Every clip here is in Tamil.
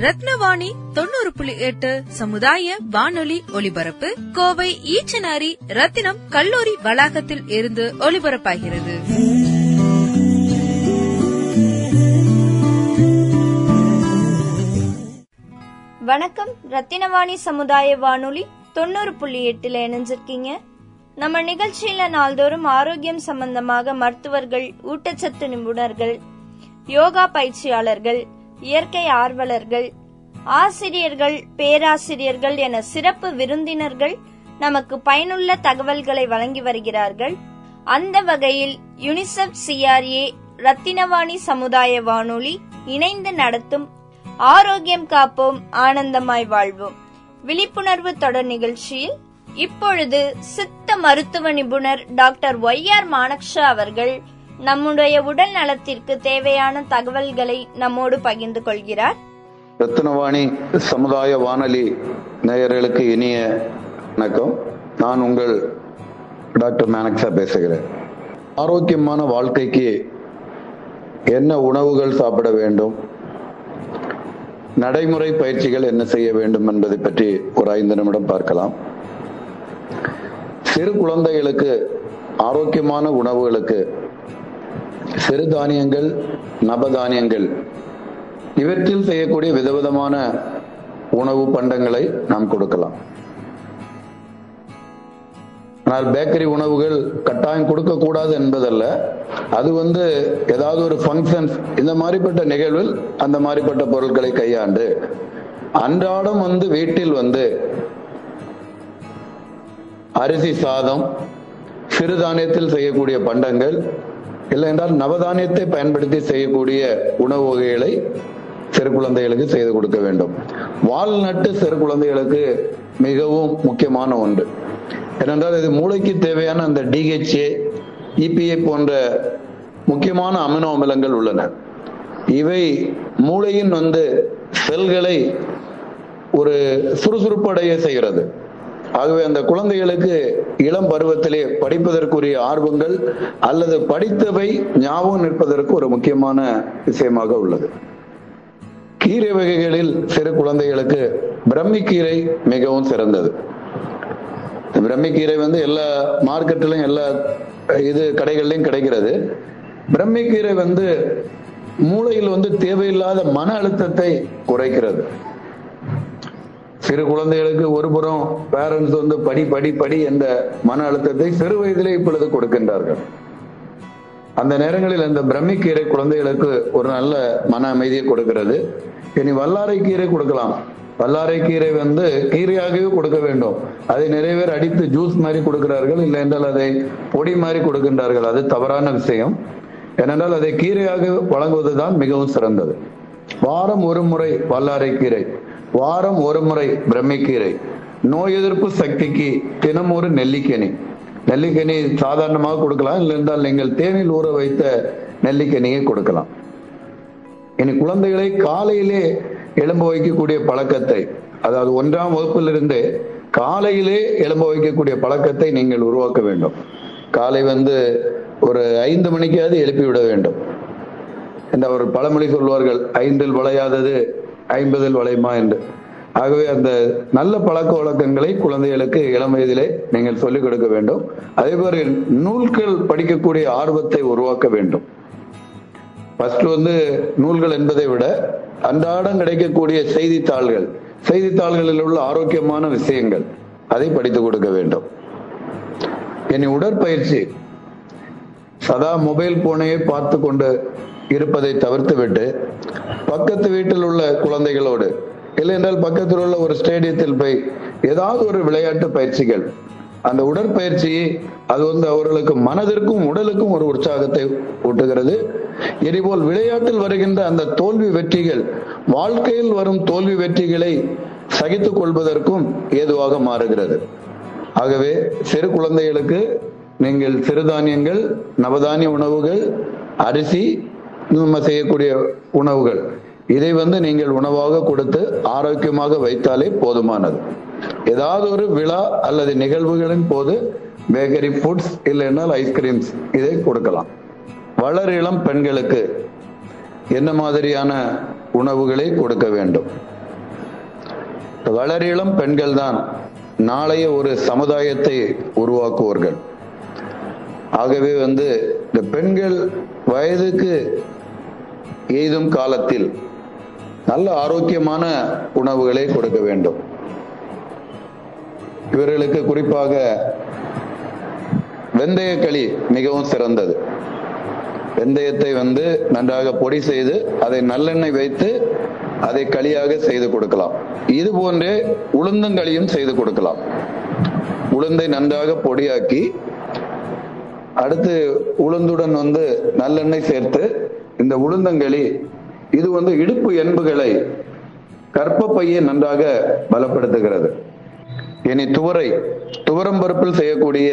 ரத்னவாணி தொண்ணூறு புள்ளி எட்டு சமுதாய வானொலி ஒலிபரப்பு. கோவை ஈச்சனாரி ரத்தினம் கல்லூரி வளாகத்தில் இருந்து ஒலிபரப்பாகிறது. வணக்கம். ரத்தினவாணி சமுதாய வானொலி தொண்ணூறு புள்ளி எட்டுல இணைஞ்சிருக்கீங்க. நம்ம நிகழ்ச்சியில நாள்தோறும் ஆரோக்கியம் சம்பந்தமாக மருத்துவர்கள் ஊட்டச்சத்து நிபுணர்கள் யோகா பயிற்சியாளர்கள் இயற்கை ஆர்வலர்கள் ஆசிரியர்கள் பேராசிரியர்கள் என சிறப்பு விருந்தினர்கள் நமக்கு பயனுள்ள தகவல்களை வழங்கி வருகிறார்கள். அந்த வகையில் யுனிசெஃப் சிஆர்ஏ ரத்தினவாணி சமுதாய வானொலி இணைந்து நடத்தும் ஆரோக்கியம் காப்போம் ஆனந்தமாய் வாழ்வோம். விழிப்புணர்வு தொடர் நிகழ்ச்சியில் இப்பொழுது சித்த மருத்துவ நிபுணர் டாக்டர் ஒய் ஆர் மானக்ஷா அவர்கள் நம்முடைய உடல் நலத்திற்கு தேவையான தகவல்களை நம்மோடு பகிர்ந்து கொள்கிறார். ரத்னவாணி சமுதாய வானொலி நேயர்களுக்கு இனிய வணக்கம். நான் உங்கள் டாக்டர் மேனக்ஸா பேசுகிறேன். ஆரோக்கியமான வாழ்க்கைக்கு என்ன உணவுகள் சாப்பிட வேண்டும்? நடைமுறை பயிற்சிகள் என்ன செய்ய வேண்டும் என்பதை பற்றி ஒரு ஐந்து நிமிடம் பார்க்கலாம். சிறு குழந்தைகளுக்கு ஆரோக்கியமான உணவுகளுக்கு சிறுதானியங்கள் நபதானியங்கள் இவற்றில் செய்யக்கூடிய விதவிதமான உணவு பண்டங்களை நாம் கொடுக்கலாம். ஆனால் பேக்கரி உணவுகள் கட்டாயம் கொடுக்க கூடாது என்பதல்ல. அது வந்து ஏதாவது ஒரு ஃபங்க்ஷன்ஸ் இந்த மாதிரிப்பட்ட நிகழ்வில் அந்த மாதிரிப்பட்ட பொருட்களை கையாண்டு அன்றாடம் வந்து வீட்டில் வந்து அரிசி சாதம் சிறுதானியத்தில் செய்யக்கூடிய பண்டங்கள் இல்லை என்றால் நவதானியத்தை பயன்படுத்தி செய்யக்கூடிய உணவு வகைகளை சிறு குழந்தைகளுக்கு செய்து கொடுக்க வேண்டும். வால்நட்டு சிறு குழந்தைகளுக்கு மிகவும் முக்கியமான ஒன்று. ஏனென்றால் இது மூளைக்கு தேவையான அந்த டிஹெச்ஏ இபிஏ போன்ற முக்கியமான அமினோ அமிலங்கள் உள்ளன. இவை மூளையின் வந்து செல்களை ஒரு சுறுசுறுப்படைய செய்கிறது. ஆகவே அந்த குழந்தைகளுக்கு இளம் பருவத்திலே படிப்பதற்குரிய ஆர்வங்கள் அல்லது படித்தவை ஞாபகம் நிற்பதற்கு ஒரு முக்கியமான விஷயமாக உள்ளது. கீரை வகைகளில் சிறு குழந்தைகளுக்கு பிரம்மிக்கீரை மிகவும் சிறந்தது. பிரம்மிக்கீரை வந்து எல்லா மார்க்கெட்டிலும் எல்லா இது கடைகள்லையும் கிடைக்கிறது. பிரம்மிக்கீரை வந்து மூளையில் வந்து தேவையில்லாத மன அழுத்தத்தை குறைக்கிறது. சிறு குழந்தைகளுக்கு ஒரு புறம் பேரண்ட்ஸ் வந்து படி படி படி என்ற மன அழுத்தத்தை சிறு வயதிலே இப்பொழுது கொடுக்கின்றார்கள். அந்த நேரங்களில் அந்த பிரம்மிக்கீரை குழந்தைகளுக்கு ஒரு நல்ல மன அமைதியை கொடுக்கிறது. இனி வல்லாரை கீரை கொடுக்கலாம். வல்லாரை கீரை வந்து கீரையாகவே கொடுக்க வேண்டும். அதை நிறைய பேர் அடித்து ஜூஸ் மாதிரி கொடுக்கிறார்கள். இல்லை என்றால் அதை பொடி மாதிரி கொடுக்கின்றார்கள். அது தவறான விஷயம். ஏனென்றால் அதை கீரையாக வழங்குவதுதான் மிகவும் சிறந்தது. வாரம் ஒரு முறை வல்லாரை கீரை. வாரம் ஒரு முறை பிரம்மிக்கீரை நோய் எதிர்ப்பு சக்திக்கு தினம் ஒரு நெல்லிக்கனி. நெல்லிக்கனி சாதாரணமாக கொடுக்கலாம் இல்லை இருந்தால் நீங்கள் தேனில் ஊற வைத்த நெல்லிக்கனியை கொடுக்கலாம். இனி குழந்தைகளை காலையிலே எழும்ப வைக்கக்கூடிய பழக்கத்தை அதாவது ஒன்றாம் வகுப்பிலிருந்து காலையிலே எழும்ப வைக்கக்கூடிய பழக்கத்தை நீங்கள் உருவாக்க வேண்டும். காலை வந்து ஒரு ஐந்து மணிக்காவது எழுப்பி விட வேண்டும். இந்த ஒரு பழமொழி சொல்வார்கள் ஐந்தில் வளையாதது ஐம்பதில் வளையுமா என்று. ஆகவே அந்த நல்ல பழக்க வழக்கங்களை குழந்தைகளுக்கு இளம் வயதிலே நீங்கள் சொல்லிக் கொடுக்க வேண்டும். அதே மாதிரி நூல்கள் படிக்கக்கூடிய ஆர்வத்தை உருவாக்க வேண்டும். ஃபர்ஸ்ட் வந்து நூல்கள் என்பதை விட அன்றாடம் கிடைக்கக்கூடிய செய்தித்தாள்கள். செய்தித்தாள்களில் உள்ள ஆரோக்கியமான விஷயங்கள். அதை படித்து கொடுக்க வேண்டும். இனி உடற்பயிற்சி. சதா மொபைல் போனையே பார்த்து கொண்டு இருப்பதை தவிர்த்துவிட்டு பக்கத்து வீட்டில் உள்ள குழந்தைகளோடு இல்லை என்றால் பக்கத்தில் உள்ள ஒரு ஸ்டேடியத்தில் போய் ஏதாவது ஒரு விளையாட்டு பயிற்சிகள் அந்த உடற்பயிற்சி அது வந்து அவர்களுக்கு மனதிற்கும் உடலுக்கும் ஒரு உற்சாகத்தை ஊட்டுகிறது. இதேபோல் விளையாட்டில் வருகின்ற அந்த தோல்வி வெற்றிகள் வாழ்க்கையில் வரும் தோல்வி வெற்றிகளை சகித்துக் கொள்வதற்கும் ஏதுவாக மாறுகிறது. ஆகவே சிறு குழந்தைகளுக்கு நீங்கள் சிறுதானியங்கள் நவதானிய உணவுகள் அரிசி நம்ம செய்யக்கூடிய உணவுகள். இதை வந்து நீங்கள் உணவாக கொடுத்து ஆரோக்கியமாக வைத்தாலே போதுமானது. ஏதாவது ஒரு விழா அல்லது நிகழ்வுகளின் போது பேக்கரி ஃபுட்ஸ் இல்லைன்னால் ஐஸ்கிரீம்ஸ் இதை கொடுக்கலாம். வளர் இளம் பெண்களுக்கு என்ன மாதிரியான உணவுகளை கொடுக்க வேண்டும்? வளர் இளம் பெண்கள் தான் நாளைய ஒரு சமுதாயத்தை உருவாக்குவார்கள். ஆகவே வந்து இந்த பெண்கள் வயதுக்கு எய்தும் காலத்தில் நல்ல ஆரோக்கியமான உணவுகளை கொடுக்க வேண்டும். இவர்களுக்கு குறிப்பாக வெந்தய களி மிகவும் சிறந்தது. வெந்தயத்தை வந்து நன்றாக பொடி செய்து அதை நல்லெண்ணெய் வைத்து அதை களியாக செய்து கொடுக்கலாம். இது போன்றே உளுந்தங்களியும் செய்து கொடுக்கலாம். உளுந்தை நன்றாக பொடியாக்கி அடுத்து உளுந்துடன் வந்து நல்லெண்ணெய் சேர்த்து இந்த உளுந்தங்களி இது வந்து இடுப்பு எண்புகளை கற்பப்பையை நன்றாக பலப்படுத்துகிறது. இனி துவரை துவரம் பருப்பில் செய்யக்கூடிய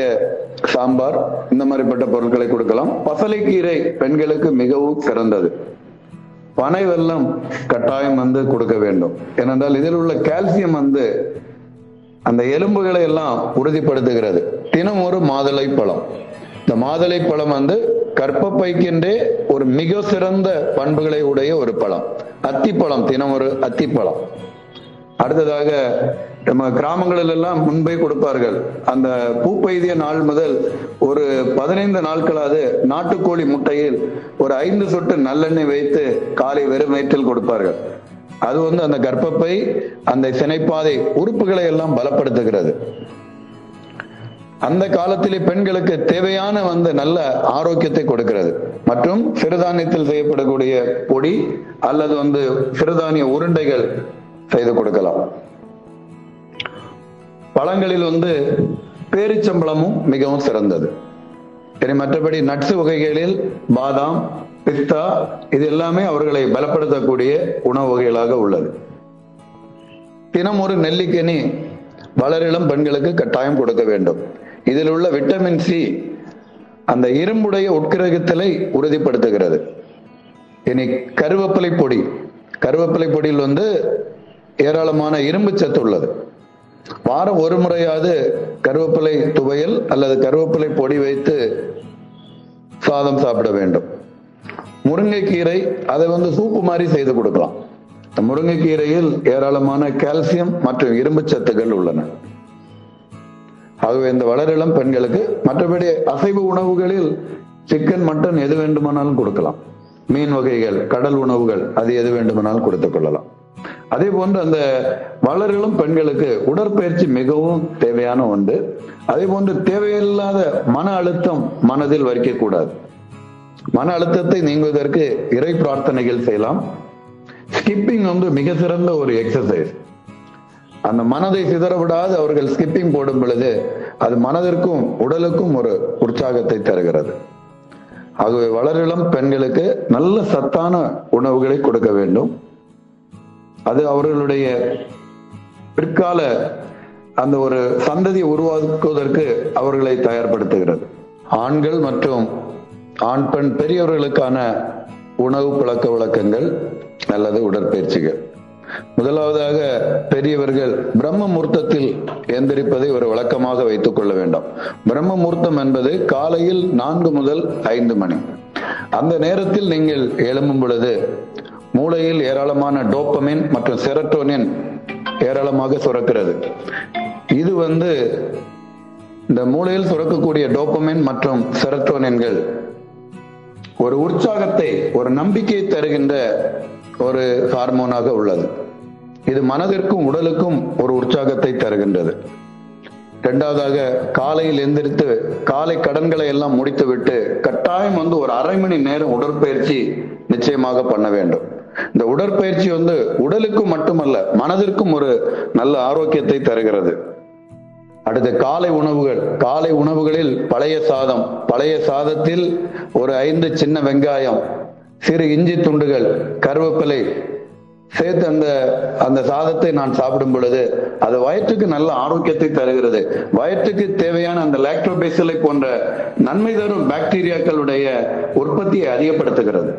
சாம்பார் இந்த மாதிரிப்பட்ட பொருட்களை கொடுக்கலாம். பசலைக்கீரை பெண்களுக்கு மிகவும் சிறந்தது. பனை வெல்லம் கட்டாயம் வந்து கொடுக்க வேண்டும். ஏனென்றால் இதில் உள்ள கால்சியம் வந்து அந்த எலும்புகளை எல்லாம் உறுதிப்படுத்துகிறது. தினம் ஒரு மாதுளை பழம். இந்த மாதுளை பழம் வந்து கற்பப்பைக்கின்றே ஒரு மிக சிறந்த பண்புகளை உடைய ஒரு பழம். அத்திப்பழம் தினம் ஒரு அத்திப்பழம். அடுத்ததாக நம்ம கிராமங்களில் எல்லாம் முன்பே கொடுப்பார்கள். அந்த பூப்பெய்திய நாள் முதல் ஒரு பதினைந்து நாட்களாவது நாட்டுக்கோழி முட்டையில் ஒரு ஐந்து சொட்டு நல்லெண்ணெய் வைத்து காலை வெறும் வயிற்றில் கொடுப்பார்கள். அது வந்து அந்த கர்ப்பப்பை அந்த சினைப்பாதை உறுப்புகளை எல்லாம் பலப்படுத்துகிறது. அந்த காலத்திலே பெண்களுக்கு தேவையான வந்து நல்ல ஆரோக்கியத்தை கொடுக்கிறது. மற்றும் சிறுதானியத்தில் செய்யப்படக்கூடிய பொடி அல்லது வந்து சிறுதானிய உருண்டைகள் செய்து கொடுக்கலாம். பழங்களில் வந்து பேரிச்சம்பழமும் மிகவும் சிறந்தது. சரி மற்றபடி நட்ஸ் வகைகளில் பாதாம் பிஸ்தா இது எல்லாமே அவர்களை பலப்படுத்தக்கூடிய உணவு வகைகளாக உள்ளது. தினம் ஒரு நெல்லிக்கனி வளரிளம் பெண்களுக்கு கட்டாயம் கொடுக்க வேண்டும். இதில் உள்ள விட்டமின் சி அந்த இரும்புடைய உட்கிரகத்தலை உறுதிப்படுத்துகிறது. இனி கருவேப்பிலை பொடி. கருவேப்பிலை பொடியில் வந்து ஏராளமான இரும்பு சத்து உள்ளது. வாரம் ஒரு முறையாவது கருவேப்பிலை துவையல் அல்லது கருவேப்பிலை பொடி வைத்து சாதம் சாப்பிட வேண்டும். முருங்கைக்கீரை அதை வந்து சூப்பு மாதிரி செய்து கொடுக்கலாம். இந்த முருங்கைக்கீரையில் ஏராளமான கால்சியம் மற்றும் இரும்பு சத்துக்கள் உள்ளன. ஆகவே இந்த வளரிளம் பெண்களுக்கு மற்றபடி அசைவ உணவுகளில் சிக்கன் மட்டன் எது வேண்டுமானாலும் கொடுக்கலாம். மீன் வகைகள் கடல் உணவுகள் அது எது வேண்டுமானாலும் கொடுத்துக் கொள்ளலாம். அதே போன்று அந்த வளரிளம் பெண்களுக்கு உடற்பயிற்சி மிகவும் தேவையான ஒன்று. அதே போன்று தேவையில்லாத மன அழுத்தம் மனதில் வைக்கக்கூடாது மன அழுத்தத்தை நீங்குவதற்கு இறை பிரார்த்தனைகள் செய்யலாம். ஸ்கிப்பிங் வந்து மிக சிறந்த ஒரு எக்ஸசைஸ் அந்த மனதை சிதற விடாது அவர்கள் ஸ்கிப்பிங் போடும் பொழுது அது மனதிற்கும் உடலுக்கும் ஒரு உற்சாகத்தை தருகிறது. ஆகவே வளரிளம் பெண்களுக்கு நல்ல சத்தான உணவுகளை கொடுக்க வேண்டும். அது அவர்களுடைய பிற்கால அந்த ஒரு சந்ததியை உருவாக்குவதற்கு அவர்களை தயார்படுத்துகிறது. ஆண்கள் மற்றும் ஆண் பெண் பெரியவர்களுக்கான உணவு பழக்க வழக்கங்கள் அல்லது உடற்பயிற்சிகள். முதலாவதாக பெரியவர்கள் பிரம்ம முகூர்த்தத்தில் எந்திரிப்பதை ஒரு வழக்கமாக வைத்துக் கொள்ள வேண்டும். பிரம்ம முகூர்த்தம் என்பது காலையில் நான்கு முதல் ஐந்து மணி. அந்த நேரத்தில் நீங்கள் எழும்பும் பொழுது மூளையில் ஏராளமான டோப்பமின் மற்றும் செரட்டோனின் ஏராளமாக சுரக்கிறது. இது வந்து இந்த மூளையில் சுரக்கக்கூடிய டோப்பமின் மற்றும் செரட்டோனின்கள் ஒரு உற்சாகத்தை ஒரு நம்பிக்கையை தருகின்ற ஒரு ஹார்மோனாக உள்ளது. இது மனதிற்கும் உடலுக்கும் ஒரு உற்சாகத்தை தருகின்றது. இரண்டாவதாக காலையில் எந்திரித்து காலை கடன்களை எல்லாம் முடித்துவிட்டு கட்டாயம் வந்து ஒரு அரை மணி நேரம் உடற்பயிற்சி நிச்சயமாக பண்ண வேண்டும். இந்த உடற்பயிற்சி வந்து உடலுக்கும் மட்டுமல்ல மனதிற்கும் ஒரு நல்ல ஆரோக்கியத்தை தருகிறது. அடுத்து காலை உணவுகள். காலை உணவுகளில் பழைய சாதம். பழைய சாதத்தில் ஒரு ஐந்து சின்ன வெங்காயம் சிறு இஞ்சி துண்டுகள் கருவேப்பிலை சேர்த்து அந்த அந்த சாதத்தை நான் சாப்பிடும் பொழுது அது வயிற்றுக்கு நல்ல ஆரோக்கியத்தை தருகிறது. வயிற்றுக்கு தேவையான அந்த லாக்டோபேசிலை போன்ற நன்மை தரும் பாக்டீரியாக்களுடைய உற்பத்தியை அதிகப்படுத்துகிறது.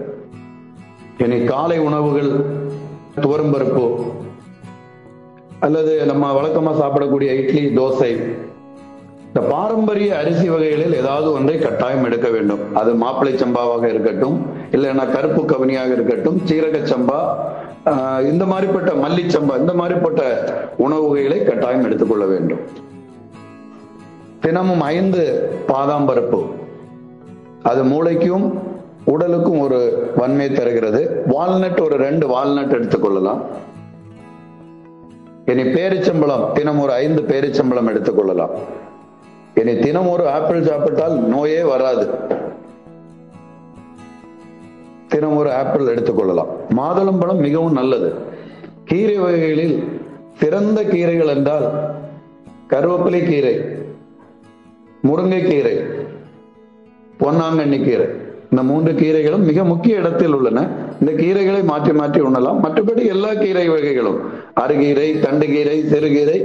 இனி காலை உணவுகள் துவரம்பருப்பு அல்லது நம்ம வழக்கமா சாப்பிடக்கூடிய இட்லி தோசை இந்த பாரம்பரிய அரிசி வகைகளில் ஏதாவது ஒன்றை கட்டாயம் எடுக்க வேண்டும். அது மாப்பிளை சம்பாவாக இருக்கட்டும் இல்லைன்னா கருப்பு கவனியாக இருக்கட்டும் சீரக சம்பா இந்த மாதிரிப்பட்ட மல்லிச்சம்பா இந்த மாதிரிப்பட்ட உணவு வகைகளை கட்டாயம் எடுத்துக்கொள்ள வேண்டும். தினமும் ஐந்து பாதாம் பருப்பு. அது மூளைக்கும் உடலுக்கும் ஒரு வன்மை தருகிறது. வால்நட் ஒரு ரெண்டு வால்நட் எடுத்துக்கொள்ளலாம் இனி பேரிச்சம்பழம் தினம் ஒரு ஐந்து பேரிச்சம்பழம் எடுத்துக்கொள்ளலாம். இனி தினம் ஒரு ஆப்பிள் சாப்பிட்டால் நோயே வராது. தினம் ஒரு ஆப்பிள் எடுத்துக்கொள்ளலாம். மாதுளம்பழம் மிகவும் நல்லது. கீரை வகைகளில் சிறந்த கீரைகள் என்றால் கருவேப்பிலை கீரை முருங்கைக்கீரை பொன்னாங்கண்ணி கீரை. இந்த மூன்று கீரைகளும் மிக முக்கிய இடத்தில் உள்ளன. இந்த கீரைகளை மாற்றி மாற்றி உண்ணலாம். மற்றபடி எல்லா கீரை வகைகளும் அருகீரை தண்டுகீரை சிறுகீரை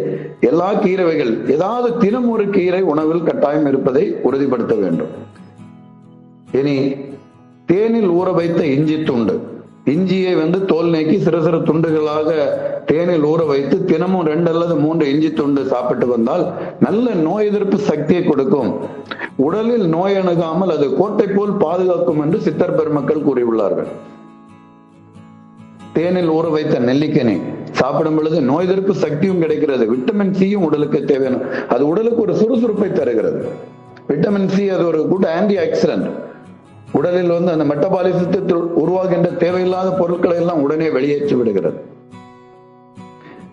எல்லா கீரை வகைகள் ஏதாவது தினம் ஒரு கீரை உணவில் கட்டாயம் இருப்பதை உறுதிப்படுத்த வேண்டும். இனி தேனில் ஊற வைத்த இஞ்சி துண்டு. இஞ்சியை வந்து தோல் நீக்கி சிறு சிறு துண்டுகளாக தேனில் ஊற வைத்து தினமும் ரெண்டு அல்லது மூன்று இஞ்சி துண்டு சாப்பிட்டு வந்தால் நல்ல நோய் எதிர்ப்பு சக்தியை கொடுக்கும். உடலில் நோய் அணுகாமல் அது கோட்டை போல் பாதுகாக்கும் என்று சித்தர் பெருமக்கள் கூறியுள்ளார்கள். தேனில் ஊற வைத்த நெல்லிக்கனி சாப்பிடும் பொழுது நோய் எதிர்ப்பு சக்தியும் கிடைக்கிறது. விட்டமின் சியும் உடலுக்கு தேவையான அது உடலுக்கு ஒரு சுறுசுறுப்பை தருகிறது. விட்டமின் சி அது ஒரு குட் ஆன்டி ஆக்சிடென்ட் உடலில் வந்து அந்த மெட்டபாலிசத்தில் உருவாகின்ற தேவையில்லாத பொருட்களை எல்லாம் உடனே வெளியேற்றி விடுகிறது.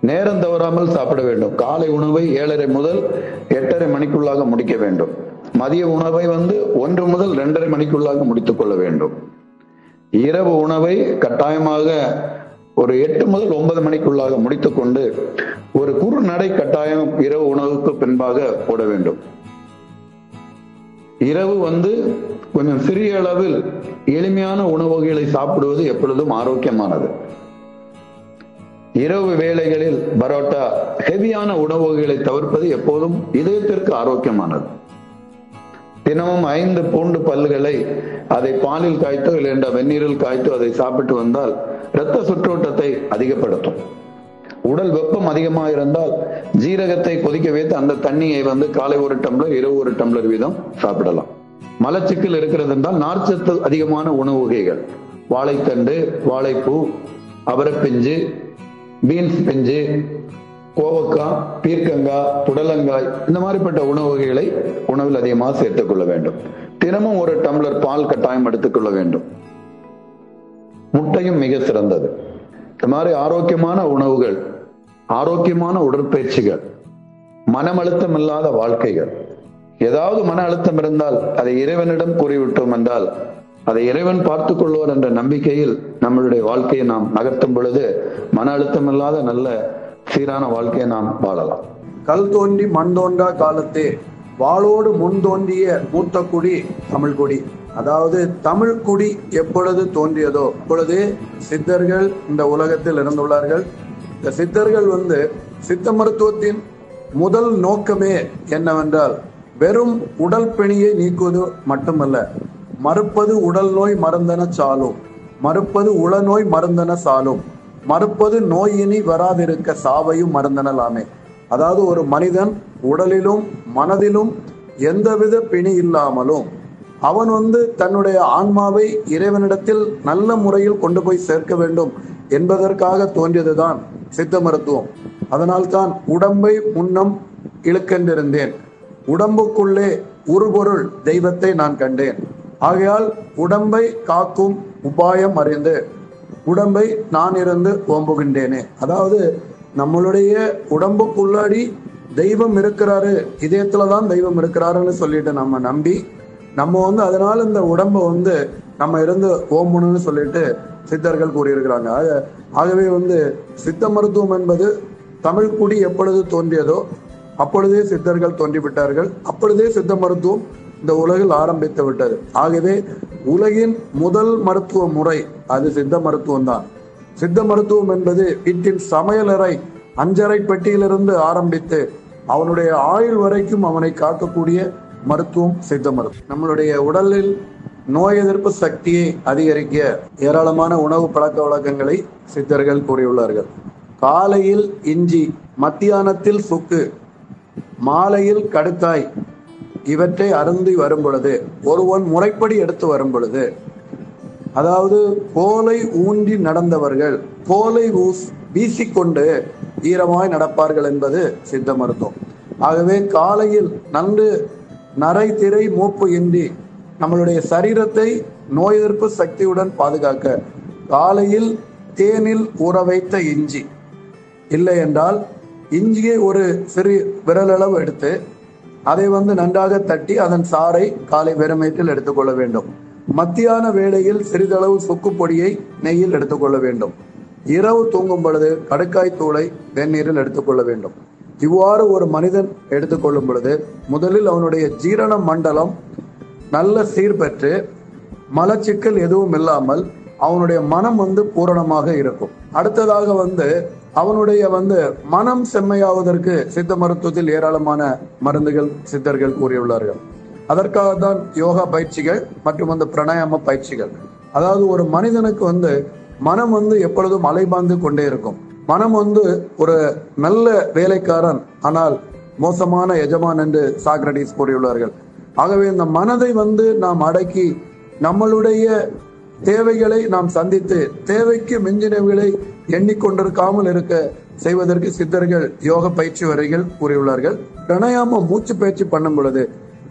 நேரம் தவறாமல் சாப்பிட வேண்டும். காலை உணவை ஏழரை முதல் எட்டரை மணிக்குள்ளாக முடிக்க வேண்டும். மதிய உணவை வந்து ஒன்று முதல் ரெண்டரை மணிக்குள்ளாக முடித்துக் கொள்ள வேண்டும். இரவு உணவை கட்டாயமாக ஒரு எட்டு முதல் ஒன்பது மணிக்குள்ளாக முடித்துக்கொண்டு ஒரு குறு நடை கட்டாயம் இரவு உணவுக்கு பின்பாக போட வேண்டும். இரவு வந்து கொஞ்சம் சிறிய அளவில் எளிமையான உணவு வகைகளை சாப்பிடுவது எப்பொழுதும் ஆரோக்கியமானது. இரவு வேளைகளில் பரோட்டா ஹெவியான உணவு வகைகளை தவிர்ப்பது எப்போதும் இதயத்திற்கு ஆரோக்கியமானது. தினமும் ஐந்து பூண்டு பல்லுகளை அதை பாலில் காய்த்தோ இல்லை வெந்நீரில் காய்த்தோ அதை சாப்பிட்டு வந்தால் இரத்த சுற்றோட்டத்தை அதிகப்படுத்தும். உடல் வெப்பம் அதிகமாக இருந்தால் ஜீரகத்தை கொதிக்க வைத்து அந்த தண்ணியை வந்து காலை ஒரு டம்ளர் இரவு ஒரு டம்ளர் வீதம் சாப்பிடலாம். மலச்சிக்கல் இருக்கிறது என்றால் நார்ச்சத்து அதிகமான உணவு வகைகள். வாழைத்தண்டு வாழைப்பூ அவரைப்பிஞ்சு பீன்ஸ் பிஞ்சு கோவக்காய் பீர்க்கங்காய் புடலங்காய் இந்த மாதிரிப்பட்ட உணவு வகைகளை உணவில் அதிகமாக சேர்த்துக் கொள்ள வேண்டும். தினமும் ஒரு டம்ளர் பால் கட்டாயம் எடுத்துக்கொள்ள வேண்டும். முட்டையும் மிக சிறந்தது. இந்த மாதிரி ஆரோக்கியமான உணவுகள் ஆரோக்கியமான உடற்பயிற்சிகள் மனம் அழுத்தம் இல்லாத வாழ்க்கைகள். ஏதாவது மன அழுத்தம் இருந்தால் அதை இறைவனிடம் கூறிவிட்டோம் என்றால் அதை இறைவன் பார்த்துக் கொள்வார் என்ற நம்பிக்கையில் நம்மளுடைய வாழ்க்கையை நாம் நகர்த்தும் பொழுது மன அழுத்தம் இல்லாத நல்ல சீரான வாழ்க்கையை நாம் வாழலாம். கல் தோன்றி மண் தோன்றா காலத்தே வாளோடு முன் தோன்றிய மூத்த குடி தமிழ் குடி. அதாவது தமிழ் குடி எப்பொழுது தோன்றியதோ அப்பொழுதே சித்தர்கள் இந்த உலகத்தில் இருந்துள்ளார்கள். இந்த சித்தர்கள் வந்து சித்த மருத்துவத்தின் முதல் நோக்கமே என்னவென்றால் வெறும் உடல் பிணியை நீக்குவது மட்டுமல்ல மறுப்பது உடல் நோய் மருந்தன சாலும் மறுப்பது உளநோய் மருந்தன சாலும் மறுப்பது நோயினி வராதிருக்க சாவையும் மருந்தனலாமே. அதாவது ஒரு மனிதன் உடலிலும் மனதிலும் எந்தவித பிணி இல்லாமலும் அவன் வந்து தன்னுடைய ஆன்மாவை இறைவனிடத்தில் நல்ல முறையில் கொண்டு போய் சேர்க்க வேண்டும் என்பதற்காக தோன்றியதுதான் சித்த மருத்துவம். அதனால்தான் உடம்பை முன்னம் இழுக்கென்றிருந்தேன். உடம்புக்குள்ளே உருபொருள் தெய்வத்தை நான் கண்டேன். ஆகையால் உடம்பை காக்கும் உபாயம் அறிந்து உடம்பை நான் இருந்து ஓம்புகின்றேனே. அதாவது நம்மளுடைய உடம்புக்குள்ளாடி தெய்வம் இருக்கிறாரு இதயத்துல தான் தெய்வம் இருக்கிறாருன்னு சொல்லிட்டு நம்ம நம்பி நம்ம வந்து அதனால இந்த உடம்பை வந்து நம்ம இருந்து ஓம்பணும்னு சொல்லிட்டு சித்தர்கள் கூறியிருக்கிறாங்க. ஆக- ஆகவே வந்து சித்த மருத்துவம் என்பது தமிழ் குடி எப்பொழுது தோன்றியதோ அப்பொழுதே சித்தர்கள் தோன்றிவிட்டார்கள். அப்பொழுதே சித்த மருத்துவம் இந்த உலகில் ஆரம்பித்து விட்டது. ஆகவே உலகின் முதல் மருத்துவ முறை அது சித்த மருத்துவம் தான். சித்த மருத்துவம் என்பது வீட்டின் சமையலறை அஞ்சரை பெட்டியிலிருந்து ஆரம்பித்து அவனுடைய ஆயுள் வரைக்கும் அவனை காக்கக்கூடிய மருத்துவம் சித்த மருத்துவம். நம்மளுடைய உடலில் நோய் எதிர்ப்பு சக்தியை அதிகரிக்க ஏராளமான உணவு பழக்க வழக்கங்களை சித்தர்கள் கூறியுள்ளார்கள். காலையில் இஞ்சி மத்தியானத்தில் சுக்கு மாலையில் கடுத்தாய் இவற்றை அருந்தி வரும் பொழுது ஒருவன் முறைப்படி எடுத்து வரும் பொழுது அதாவது கோலை ஊன்றி நடந்தவர்கள் கோலை ஊஸ் வீசிக்கொண்டு ஈரமாய் நடப்பார்கள் என்பது சித்த மருத்துவம். ஆகவே காலையில் நன்கு நரை திரை மூப்பு இன்றி நம்மளுடைய சரீரத்தை நோய் எதிர்ப்பு சக்தியுடன் பாதுகாக்க காலையில் தேனில் ஊற வைத்த இஞ்சி. இல்லை என்றால் இஞ்சியை ஒரு சிறு விரலளவு எடுத்து அதை வந்து நன்றாக தட்டி அதன் சாறை காலை வெறுமயத்தில் எடுத்துக்கொள்ள வேண்டும். மத்தியான வேளையில் சிறிதளவு சுக்கு பொடியை நெய்யில் எடுத்துக்கொள்ள வேண்டும். இரவு தூங்கும் பொழுது கடுக்காய் தூளை வெந்நீரில் எடுத்துக்கொள்ள வேண்டும். இவ்வாறு ஒரு மனிதன் எடுத்துக்கொள்ளும் பொழுது முதலில் அவனுடைய ஜீரண மண்டலம் நல்ல சீர்பெற்று மலச்சிக்கல் எதுவும் இல்லாமல் அவனுடைய மனம் வந்து பூரணமாக இருக்கும். அடுத்ததாக வந்து அவனுடைய வந்து மனம் செம்மையாவதற்கு சித்த மருத்துவத்தில் ஏராளமான மருந்துகள் சித்தர்கள் கூறியுள்ளார்கள். அதற்காக தான் யோகா பயிற்சிகள் மற்றும் அந்த பிராணாயாம பயிற்சிகள். அதாவது ஒரு மனிதனுக்கு வந்து மனம் வந்து எப்பொழுதும் அலைபாந்து கொண்டே இருக்கும். மனம் வந்து ஒரு நல்ல வேலைக்காரன் ஆனால் மோசமான எஜமான் என்று சாக்ரடீஸ் கூறியுள்ளார்கள். ஆகவே இந்த மனதை வந்து நாம் அடக்கி நம்மளுடைய தேவைகளை நாம் சந்தித்து தேவைக்கு மிஞ்சினவைகளை எண்ணிக்கொண்டிருக்காமல் இருக்க செய்வதற்கு சித்தர்கள் யோக பயிற்சி வரைகள் கூறியுள்ளார்கள். பிரணயாம மூச்சு பயிற்சி பண்ணும் பொழுது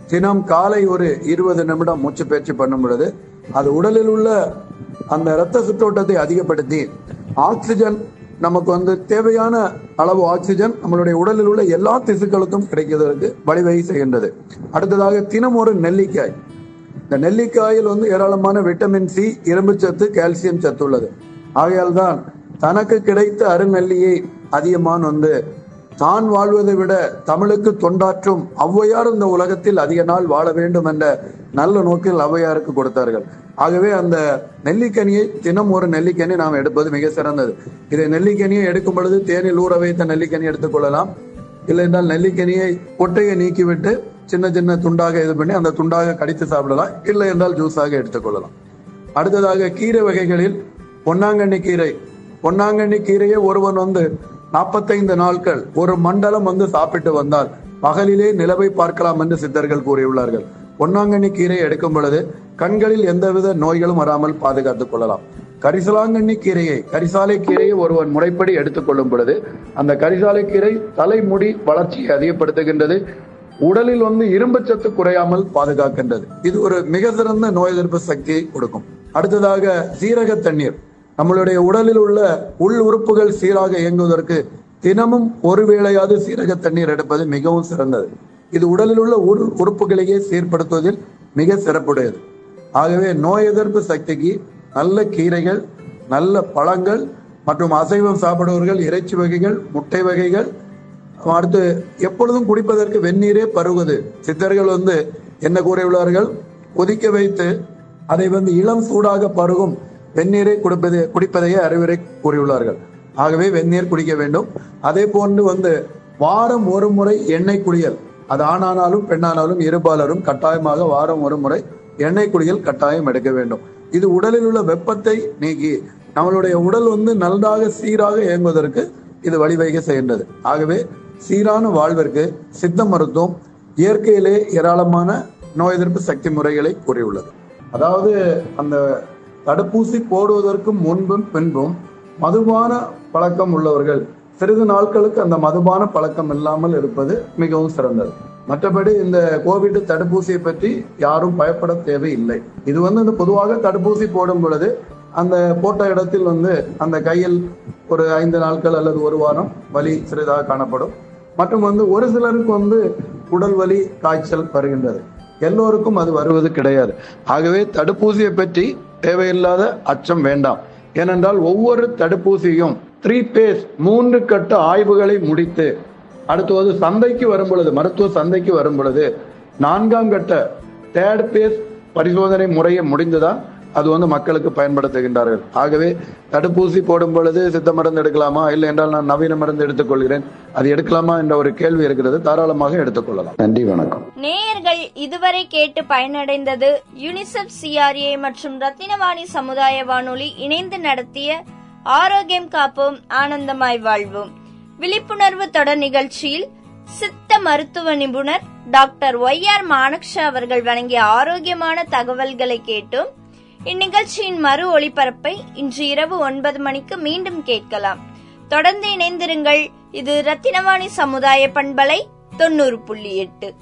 தினம் காலை ஒரு இருபது நிமிடம் மூச்சு பயிற்சி பண்ணும் பொழுது அது உடலில் உள்ள அந்த இரத்த சுற்றோட்டத்தை அதிகப்படுத்தி ஆக்சிஜன் நமக்கு வந்து தேவையான அளவு ஆக்சிஜன் நம்மளுடைய உடலில் உள்ள எல்லா திசுக்களுக்கும் கிடைக்கிறதற்கு வழிவகை செய்கின்றது. அடுத்ததாக தினம் ஒரு நெல்லிக்காய். இந்த நெல்லிக்காயில் வந்து ஏராளமான விட்டமின் சி இரும்பு சத்து கால்சியம் சத்து உள்ளது. ஆகையால் தான் தனக்கு கிடைத்த அருநெல்லியை அதிகமான வந்து தான் வாழ்வதை விட தமிழுக்கு தொண்டாற்றும் ஔவையார் இந்த உலகத்தில் அதிக நாள் வாழ வேண்டும் என்ற நல்ல நோக்கில் ஔவையாருக்கு கொடுத்தார்கள். ஆகவே அந்த நெல்லிக்கனியை தினம் ஒரு நெல்லிக்கனி நாம் எடுப்பது மிக சிறந்தது. இதை நெல்லிக்கனியை எடுக்கும் பொழுது தேனில் ஊற வைத்த நெல்லிக்கனி எடுத்துக்கொள்ளலாம் இல்லை என்றால் நெல்லிக்கனியை கொட்டையை நீக்கிவிட்டு சின்ன சின்ன துண்டாக இது பண்ணி அந்த துண்டாக கடித்து சாப்பிடலாம். இல்லை என்றால் ஜூஸாக எடுத்துக்கொள்ளலாம் அடுத்ததாக கீரை வகைகளில் பொன்னாங்கண்ணி கீரை. பொன்னாங்கண்ணி கீரையை ஒருவன் வந்து நாற்பத்தைந்து நாட்கள் ஒரு மண்டலம் வந்து சாப்பிட்டு வந்தால் பகலிலே நிலவை பார்க்கலாம் என்று சித்தர்கள் கூறியுள்ளார்கள். பொன்னாங்கண்ணி கீரையை எடுக்கும் பொழுது கண்களில் எந்தவித நோய்களும் வராமல் பாதுகாத்துக் கொள்ளலாம். கரிசலாங்கண்ணி கீரையை கரிசாலை கீரையை ஒருவன் முறைப்படி எடுத்துக்கொள்ளும் பொழுது அந்த கரிசாலை கீரை தலைமுடி வளர்ச்சியை அதிகப்படுத்துகின்றது உடலில் வந்து இரும்பு சத்து குறையாமல் பாதுகாக்கின்றது. இது ஒரு மிக சிறந்த நோய் எதிர்ப்பு சக்தியை கொடுக்கும். அடுத்ததாக சீரக தண்ணீர். நம்மளுடைய உடலில் உள்ள உள் உறுப்புகள் சீராக இயங்குவதற்கு தினமும் ஒருவேளையாவது சீரக தண்ணீர் எடுப்பது மிகவும் சிறந்தது. இது உடலில் உள்ள உள் உறுப்புகளையே சீர்படுத்துவதில் மிக சிறப்புடையது. ஆகவே நோய் எதிர்ப்பு சக்திக்கு நல்ல கீரைகள் நல்ல பழங்கள் மற்றும் அசைவம் சாப்பிடுவர்கள் இறைச்சி வகைகள் முட்டை வகைகள் அடுத்து எப்பொழுதும் குடிப்பதற்கு வெந்நீரே பருகுது சித்தர்கள் வந்து என்ன கூறியுள்ளார்கள்? கொதிக்க வைத்து அதை வந்து இளம் சூடாக பருகும் வெந்நீரை குடிப்பதே குடிப்பதையே அறிவுரை கூறியுள்ளார்கள். ஆகவே வெந்நீர் குடிக்க வேண்டும். அதே போன்று வந்து வாரம் ஒரு முறை எண்ணெய் குளியல். அது ஆணானாலும் பெண்ணானாலும் இருபாலரும் கட்டாயமாக வாரம் ஒரு முறை எண்ணெய் குளியல் கட்டாயம் எடுக்க வேண்டும். இது உடலில் உள்ள வெப்பத்தை நீக்கி நம்மளுடைய உடல் வந்து நன்றாக சீராக இயங்குவதற்கு இது வழிவகை செய்கின்றது. ஆகவே சீரான வாழ்விற்கு சித்த மருத்துவம் இயற்கையிலே ஏராளமான நோய் எதிர்ப்பு சக்தி முறைகளை கூறியுள்ளது. அதாவது அந்த தடுப்பூசி போடுவதற்கும் முன்பும் பின்பும் மதுபான பழக்கம் உள்ளவர்கள் சிறிது நாட்களுக்கு அந்த மதுபான பழக்கம் இல்லாமல் இருப்பது மிகவும் சிறந்தது. மற்றபடி இந்த கோவிட் தடுப்பூசியை பற்றி யாரும் பயப்பட தேவையில்லை. இது வந்து இந்த பொதுவாக தடுப்பூசி போடும் பொழுது அந்த போட்ட இடத்தில் வந்து அந்த கையில் ஒரு ஐந்து நாட்கள் அல்லது ஒரு வாரம் வலி சிறிதாக காணப்படும். மற்றும் வந்து ஒரு சிலருக்கு வந்து உடல் வலி காய்ச்சல் வருகின்றது. எல்லோருக்கும் அது வருவது கிடையாது. ஆகவே தடுப்பூசியை பற்றி தேவையில்லாத அச்சம் வேண்டாம். ஏனென்றால் ஒவ்வொரு தடுப்பூசியும் த்ரீ பேஸ் மூன்று கட்ட ஆய்வுகளை முடித்து அடுத்தது சந்தைக்கு வரும் பொழுது மருத்துவ சந்தைக்கு வரும் பொழுது நான்காம் கட்ட தேர்ட் பேஸ் பரிசோதனை முறையை முடிந்துதான் அது வந்து மக்களுக்கு பயன்படுத்துகின்றார்கள். ஆகவே தடுப்பூசி போடும் பொழுது சித்த மருந்து எடுக்கலாமா? இல்லை என்றால் நான் நவீன மருந்து எடுத்துக்கொள்கிறேன். அது எடுக்கலாமா என்ற ஒரு கேள்வி இருக்கிறது. தாராளமாக எடுத்துக்கொள்ளலாம். நன்றி வணக்கம். நேயர்கள் இதுவரை கேட்டு பயனடைந்தது யுனிசெஃப் சிஆர்ஏ மற்றும் ரத்தினவாணி சமுதாய வானொலி இணைந்து நடத்திய ஆரோக்கியம் காப்போம் ஆனந்தமாய் வாழ்வோம். விழிப்புணர்வு தொடர் நிகழ்ச்சியில் சித்த மருத்துவ நிபுணர் டாக்டர் ஒய் ஆர் மானக்ஷா அவர்கள் வழங்கிய ஆரோக்கியமான தகவல்களை கேட்டோம். இந்நிகழ்ச்சியின் மறு ஒளிபரப்பை இன்று இரவு ஒன்பது மணிக்கு மீண்டும் கேட்கலாம். தொடர்ந்து இணைந்திருங்கள். இது ரத்தினவாணி சமுதாய பண்பலை தொண்ணூறு புள்ளி எட்டு.